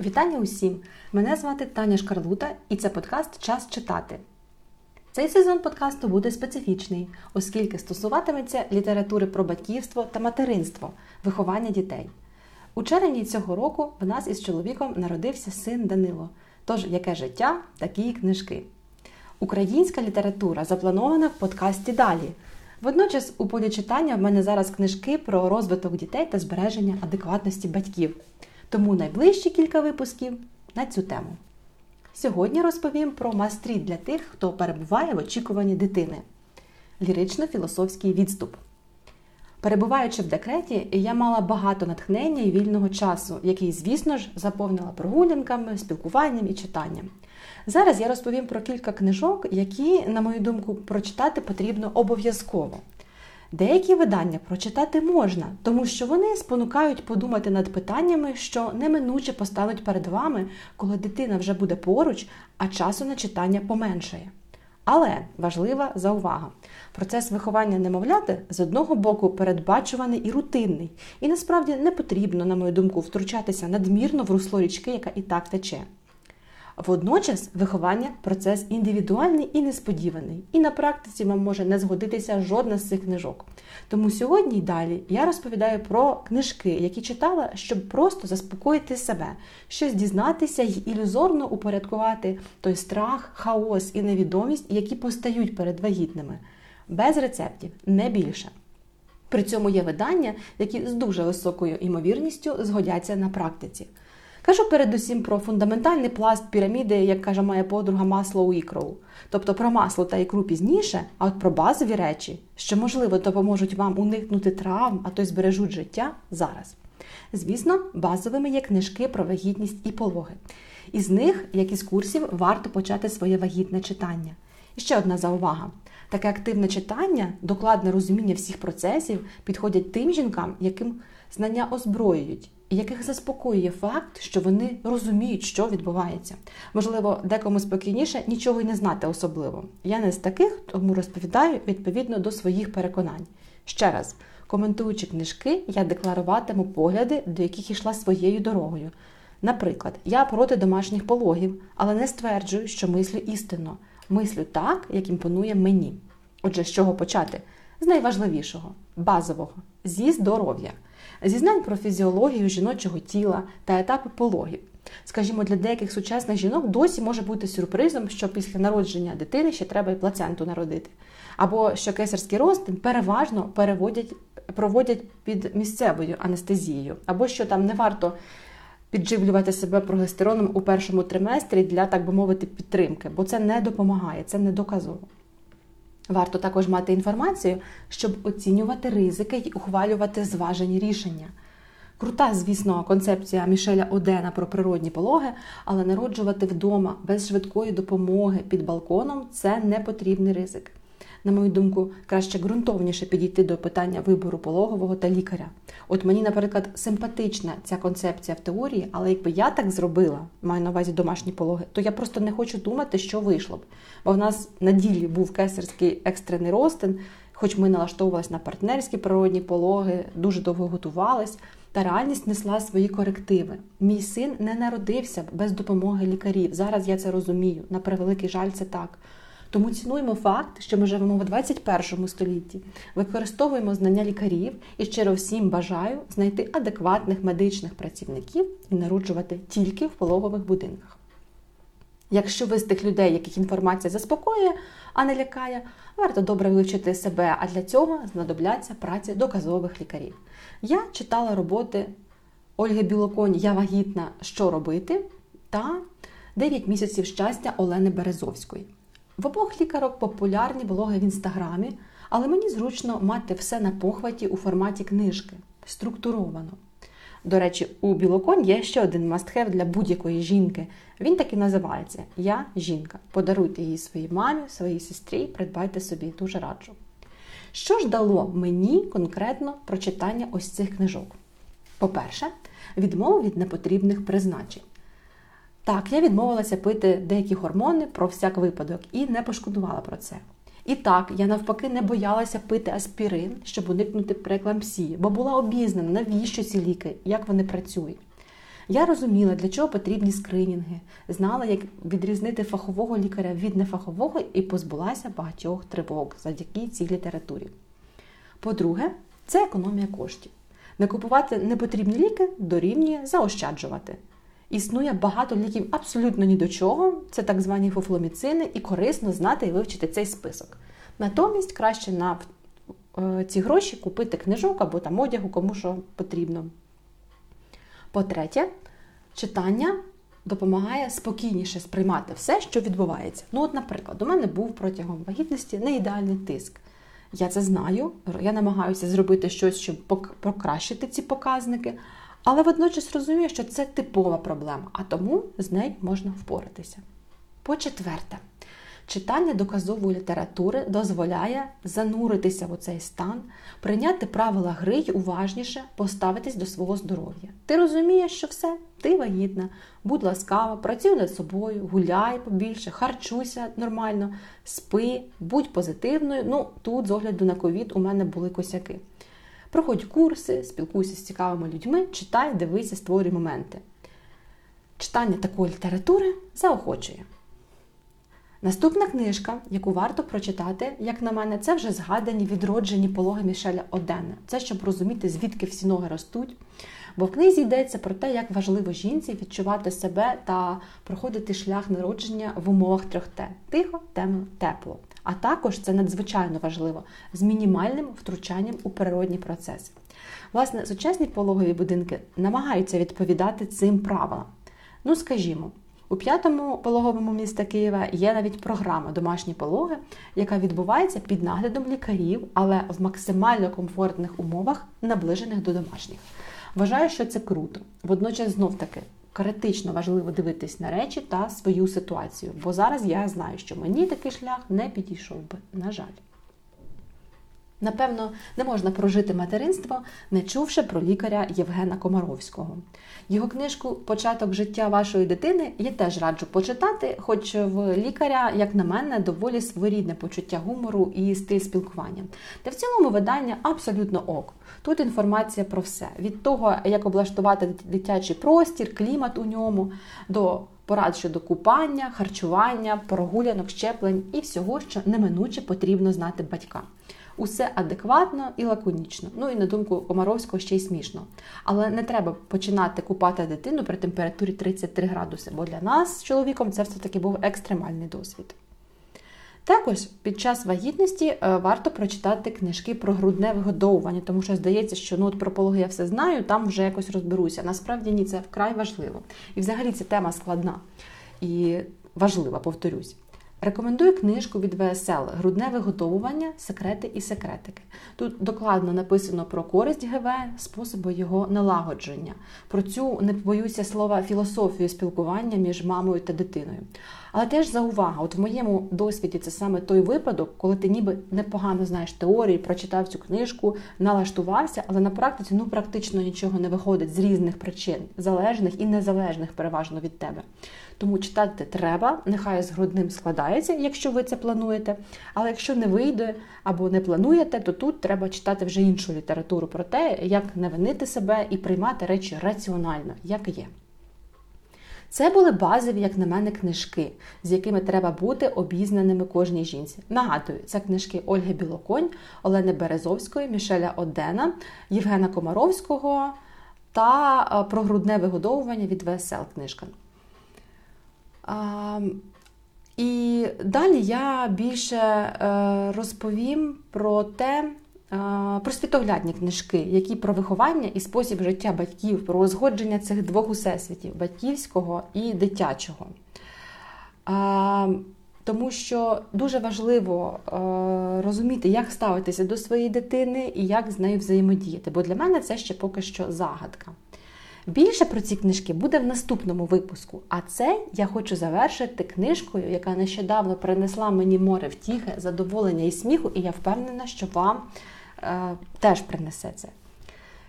Вітання усім! Мене звати Таня Шкарлута і це подкаст Час читати. Цей сезон подкасту буде специфічний, оскільки стосуватиметься літератури про батьківство та материнство, виховання дітей. У червні цього року в нас із чоловіком народився син Данило. Тож, яке життя, такі і книжки. Українська література запланована в подкасті далі. Водночас, у полі читання в мене зараз книжки про розвиток дітей та збереження адекватності батьків. Тому найближчі кілька випусків на цю тему. Сьогодні розповім про мастріт для тих, хто перебуває в очікуванні дитини. Лірично-філософський відступ. Перебуваючи в декреті, я мала багато натхнення і вільного часу, який, звісно ж, заповнила прогулянками, спілкуванням і читанням. Зараз я розповім про кілька книжок, які, на мою думку, прочитати потрібно обов'язково. Деякі видання прочитати можна, тому що вони спонукають подумати над питаннями, що неминуче постануть перед вами, коли дитина вже буде поруч, а часу на читання поменшає. Але важлива заувага: процес виховання немовляти з одного боку передбачуваний і рутинний, і насправді не потрібно, на мою думку, втручатися надмірно в русло річки, яка і так тече. Водночас виховання процес індивідуальний і несподіваний, і на практиці вам може не згодитися жодна з цих книжок. Тому сьогодні й далі я розповідаю про книжки, які читала, щоб просто заспокоїти себе, щось дізнатися й ілюзорно упорядкувати той страх, хаос і невідомість, які постають перед вагітними, без рецептів, не більше. При цьому є видання, які з дуже високою імовірністю згодяться на практиці. Кажу передусім про фундаментальний пласт піраміди, як каже моя подруга масло Ікроу. Тобто про масло та ікру пізніше, а от про базові речі, що, можливо, допоможуть вам уникнути травм, а то й збережуть життя зараз. Звісно, базовими є книжки про вагітність і пологи. Із них, як із курсів, варто почати своє вагітне читання. І ще одна заувага: таке активне читання, докладне розуміння всіх процесів підходять тим жінкам, яким знання озброюють і яких заспокоює факт, що вони розуміють, що відбувається. Можливо, декому спокійніше нічого й не знати особливо. Я не з таких, тому розповідаю відповідно до своїх переконань. Ще раз, коментуючи книжки, я декларуватиму погляди, до яких йшла своєю дорогою. Наприклад, я проти домашніх пологів, але не стверджую, що мислю істинно. Мислю так, як імпонує мені. Отже, з чого почати? З найважливішого базового зі здоров'я зізнань про фізіологію жіночого тіла та етапи пологів. Скажімо, для деяких сучасних жінок досі може бути сюрпризом, що після народження дитини ще треба і плаценту народити, або що кесарський розтин переважно переводять, проводять під місцевою анестезією, або що там не варто підживлювати себе прогестероном у першому триместрі для, так би мовити, підтримки, бо це не допомагає, це не доказово. Варто також мати інформацію, щоб оцінювати ризики і ухвалювати зважені рішення. Крута, звісно, концепція Мішеля Одена про природні пологи, але народжувати вдома без швидкої допомоги під балконом це не потрібний ризик на мою думку, краще ґрунтовніше підійти до питання вибору пологового та лікаря. От мені, наприклад, симпатична ця концепція в теорії, але якби я так зробила, маю на увазі домашні пологи, то я просто не хочу думати, що вийшло б. Бо в нас на ділі був кесарський екстрений розтин, хоч ми налаштовувалися на партнерські природні пологи, дуже довго готувались. Та реальність несла свої корективи. Мій син не народився без допомоги лікарів. Зараз я це розумію. На превеликий жаль, це так. Тому цінуємо факт, що ми живемо в 21 столітті, використовуємо знання лікарів і щиро всім бажаю знайти адекватних медичних працівників і народжувати тільки в пологових будинках. Якщо ви з тих людей, яких інформація заспокоює, а не лякає, варто добре вивчити себе, а для цього знадобляться праці доказових лікарів. Я читала роботи Ольги Білоконь Я вагітна, що робити та 9 місяців щастя Олени Березовської. В обох лікарок популярні блоги в інстаграмі, але мені зручно мати все на похваті у форматі книжки, структуровано. До речі, у Білоконь є ще один мастхев для будь-якої жінки. Він так і називається Я жінка. Подаруйте її своїй мамі, своїй сестрі, придбайте собі, дуже раджу. Що ж дало мені конкретно прочитання ось цих книжок? По-перше, відмова від непотрібних призначень. Так, я відмовилася пити деякі гормони про всяк випадок і не пошкодувала про це. І так, я навпаки не боялася пити аспірин, щоб уникнути прееклампсії, бо була обізнана, навіщо ці ліки, як вони працюють. Я розуміла, для чого потрібні скринінги, знала, як відрізнити фахового лікаря від нефахового і позбулася багатьох тривог завдяки цій літературі. По-друге, це економія коштів. Не купувати непотрібні ліки дорівнює заощаджувати. Існує багато ліків абсолютно ні до чого, це так звані фуфломіцини, і корисно знати і вивчити цей список. Натомість краще на е, ці гроші купити книжок або там одягу, кому що потрібно. По-третє, читання допомагає спокійніше сприймати все, що відбувається. Ну, от, наприклад, у мене був протягом вагітності неідеальний тиск. Я це знаю, я намагаюся зробити щось, щоб покращити ці показники, але водночас розумію, що це типова проблема, а тому з нею можна впоратися. По-четверте, Читання доказової літератури дозволяє зануритися в цей стан, прийняти правила гри й уважніше поставитись до свого здоров'я. Ти розумієш, що все, ти вагітна, будь ласкава, працюй над собою, гуляй побільше, харчуйся нормально, спи, будь позитивною. Ну, тут, з огляду на ковід, у мене були косяки. Проходь курси, спілкуйся з цікавими людьми, читай, дивися, створюй моменти. Читання такої літератури заохочує. Наступна книжка, яку варто прочитати, як на мене, це вже згадані відроджені пологи Мішеля Одена. Це щоб розуміти, звідки всі ноги ростуть. Бо в книзі йдеться про те, як важливо жінці відчувати себе та проходити шлях народження в умовах трьох Т тихо, темно, тепло. А також це надзвичайно важливо з мінімальним втручанням у природні процеси. Власне, сучасні пологові будинки намагаються відповідати цим правилам. Ну, скажімо. У п'ятому пологовому міста Києва є навіть програма Домашні пологи, яка відбувається під наглядом лікарів, але в максимально комфортних умовах, наближених до домашніх. Вважаю, що це круто. Водночас, знов таки, критично важливо дивитись на речі та свою ситуацію, бо зараз я знаю, що мені такий шлях не підійшов би, на жаль. Напевно, не можна прожити материнство, не чувши про лікаря Євгена Комаровського. Його книжку Початок життя вашої дитини я теж раджу почитати, хоч в лікаря, як на мене, доволі своєрідне почуття гумору і стиль спілкування. Та в цілому видання абсолютно ок. Тут інформація про все: від того, як облаштувати дитячий простір, клімат у ньому, до порад щодо купання, харчування, прогулянок, щеплень і всього, що неминуче потрібно знати батькам. Усе адекватно і лаконічно. Ну і на думку Комаровського ще й смішно. Але не треба починати купати дитину при температурі 33 градуси, бо для нас з чоловіком це все-таки був екстремальний досвід. Також під час вагітності е, варто прочитати книжки про грудне вигодовування, тому що здається, що ну от про пологи я все знаю, там вже якось розберуся. Насправді ні, це вкрай важливо. І взагалі ця тема складна і важлива, повторюсь. Рекомендую книжку від ВСЛ Грудне виготовування, секрети і секретики. Тут докладно написано про користь ГВ, способи його налагодження, про цю не боюся слова філософію спілкування між мамою та дитиною. Але теж за увага, от в моєму досвіді це саме той випадок, коли ти ніби непогано знаєш теорії, прочитав цю книжку, налаштувався, але на практиці ну практично нічого не виходить з різних причин, залежних і незалежних переважно від тебе. Тому читати треба, нехай з грудним складається, якщо ви це плануєте. Але якщо не вийде або не плануєте, то тут треба читати вже іншу літературу про те, як не винити себе і приймати речі раціонально, як є. Це були базові, як на мене, книжки, з якими треба бути обізнаними кожній жінці. Нагадую, це книжки Ольги Білоконь, Олени Березовської, Мішеля Одена, Євгена Комаровського та е, про грудне вигодовування від ВСЛ книжка. І далі я більше е, розповім про те, е, про світоглядні книжки, які про виховання і спосіб життя батьків, про узгодження цих двох усесвітів батьківського і дитячого. Тому що дуже важливо е, розуміти, як ставитися до своєї дитини і як з нею взаємодіяти. Бо для мене це ще поки що загадка. Більше про ці книжки буде в наступному випуску. А це я хочу завершити книжкою, яка нещодавно принесла мені море втіхи, задоволення і сміху, і я впевнена, що вам е, теж принесе це.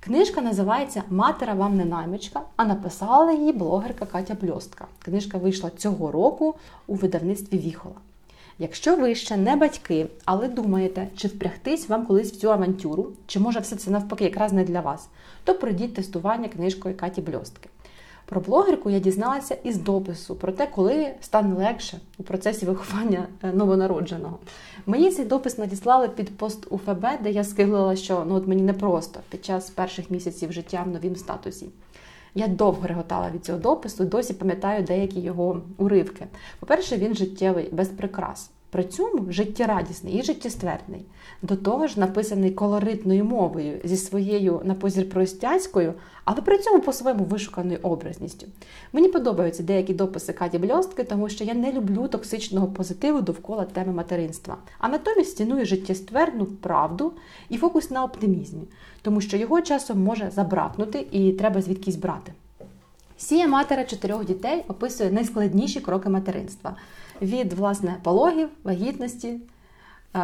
Книжка називається Матера вам не наймичка, а написала її блогерка Катя Бльостка. Книжка вийшла цього року у видавництві Віхола. Якщо ви ще не батьки, але думаєте, чи впрягтись вам колись в цю авантюру, чи може все це навпаки якраз не для вас, то пройдіть тестування книжкою Каті Бльостки. Про блогерку я дізналася із допису про те, коли стане легше у процесі виховання е, новонародженого. Мені цей допис надіслали під пост УФБ, де я скиглила, що ну от мені непросто під час перших місяців життя в новім статусі. Я довго реготала від цього допису, досі пам'ятаю деякі його уривки. По-перше, він життєвий, без прикрас. При цьому життєрадісний і життєствердний. До того ж, написаний колоритною мовою зі своєю на позір простяцькою, але при цьому по-своєму вишуканою образністю. Мені подобаються деякі дописи Каті Бльостки, тому що я не люблю токсичного позитиву довкола теми материнства, а натомість ціную життєствердну правду і фокус на оптимізмі, тому що його часом може забракнути і треба звідкись брати. Сія матера чотирьох дітей описує найскладніші кроки материнства від власне пологів, вагітності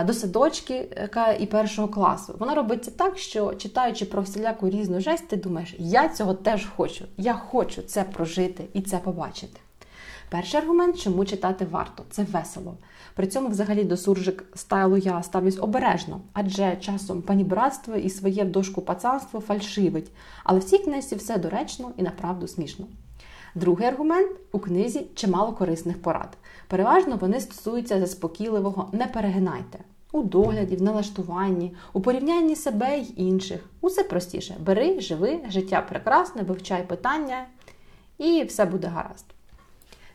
до садочки яка і першого класу. Вона робиться так, що читаючи про всіляку різну жесть, ти думаєш, я цього теж хочу, я хочу це прожити і це побачити. Перший аргумент, чому читати варто, це весело. При цьому, взагалі, до суржик стайлу я ставлюсь обережно, адже часом панібратство і своє в дошку пацанство фальшивить. Але в цій книзі все доречно і направду смішно. Другий аргумент у книзі чимало корисних порад. Переважно вони стосуються заспокійливого не перегинайте. У догляді, в налаштуванні, у порівнянні себе й інших. Усе простіше. Бери, живи, життя прекрасне, вивчай питання, і все буде гаразд.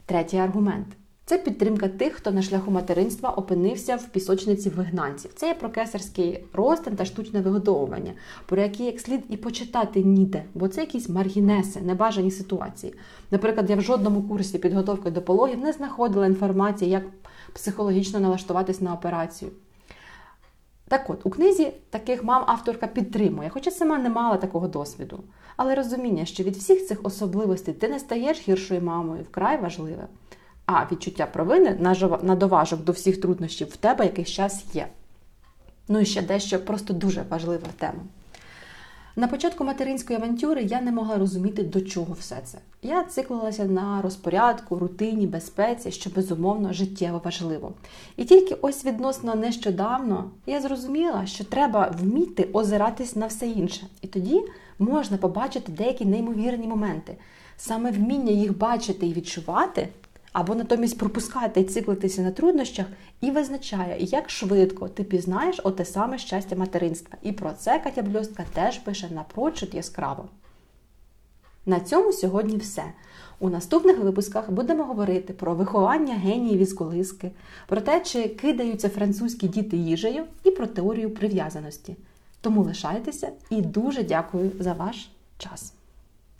Третій аргумент це підтримка тих, хто на шляху материнства опинився в пісочниці вигнанців. Це є про кесарський розтин та штучне вигодовування, про які як слід і почитати ніде, бо це якісь маргінеси, небажані ситуації. Наприклад, я в жодному курсі підготовки до пологів не знаходила інформації, як психологічно налаштуватись на операцію. Так от, у книзі таких мам авторка підтримує, хоча сама не мала такого досвіду. Але розуміння, що від всіх цих особливостей ти не стаєш гіршою мамою, вкрай важливе. А відчуття провини на доважок до всіх труднощів в тебе якийсь час є. Ну і ще дещо просто дуже важлива тема. На початку материнської авантюри я не могла розуміти, до чого все це. Я циклилася на розпорядку, рутині, безпеці, що безумовно життєво важливо. І тільки ось відносно нещодавно я зрозуміла, що треба вміти озиратись на все інше. І тоді можна побачити деякі неймовірні моменти. Саме вміння їх бачити і відчувати або натомість пропускати і циклитися на труднощах і визначає, як швидко ти пізнаєш оте саме щастя материнства. І про це Катя Бльостка теж пише напрочуд яскраво. На цьому сьогодні все. У наступних випусках будемо говорити про виховання геніїв із колиски, про те, чи кидаються французькі діти їжею, і про теорію прив'язаності. Тому лишайтеся і дуже дякую за ваш час.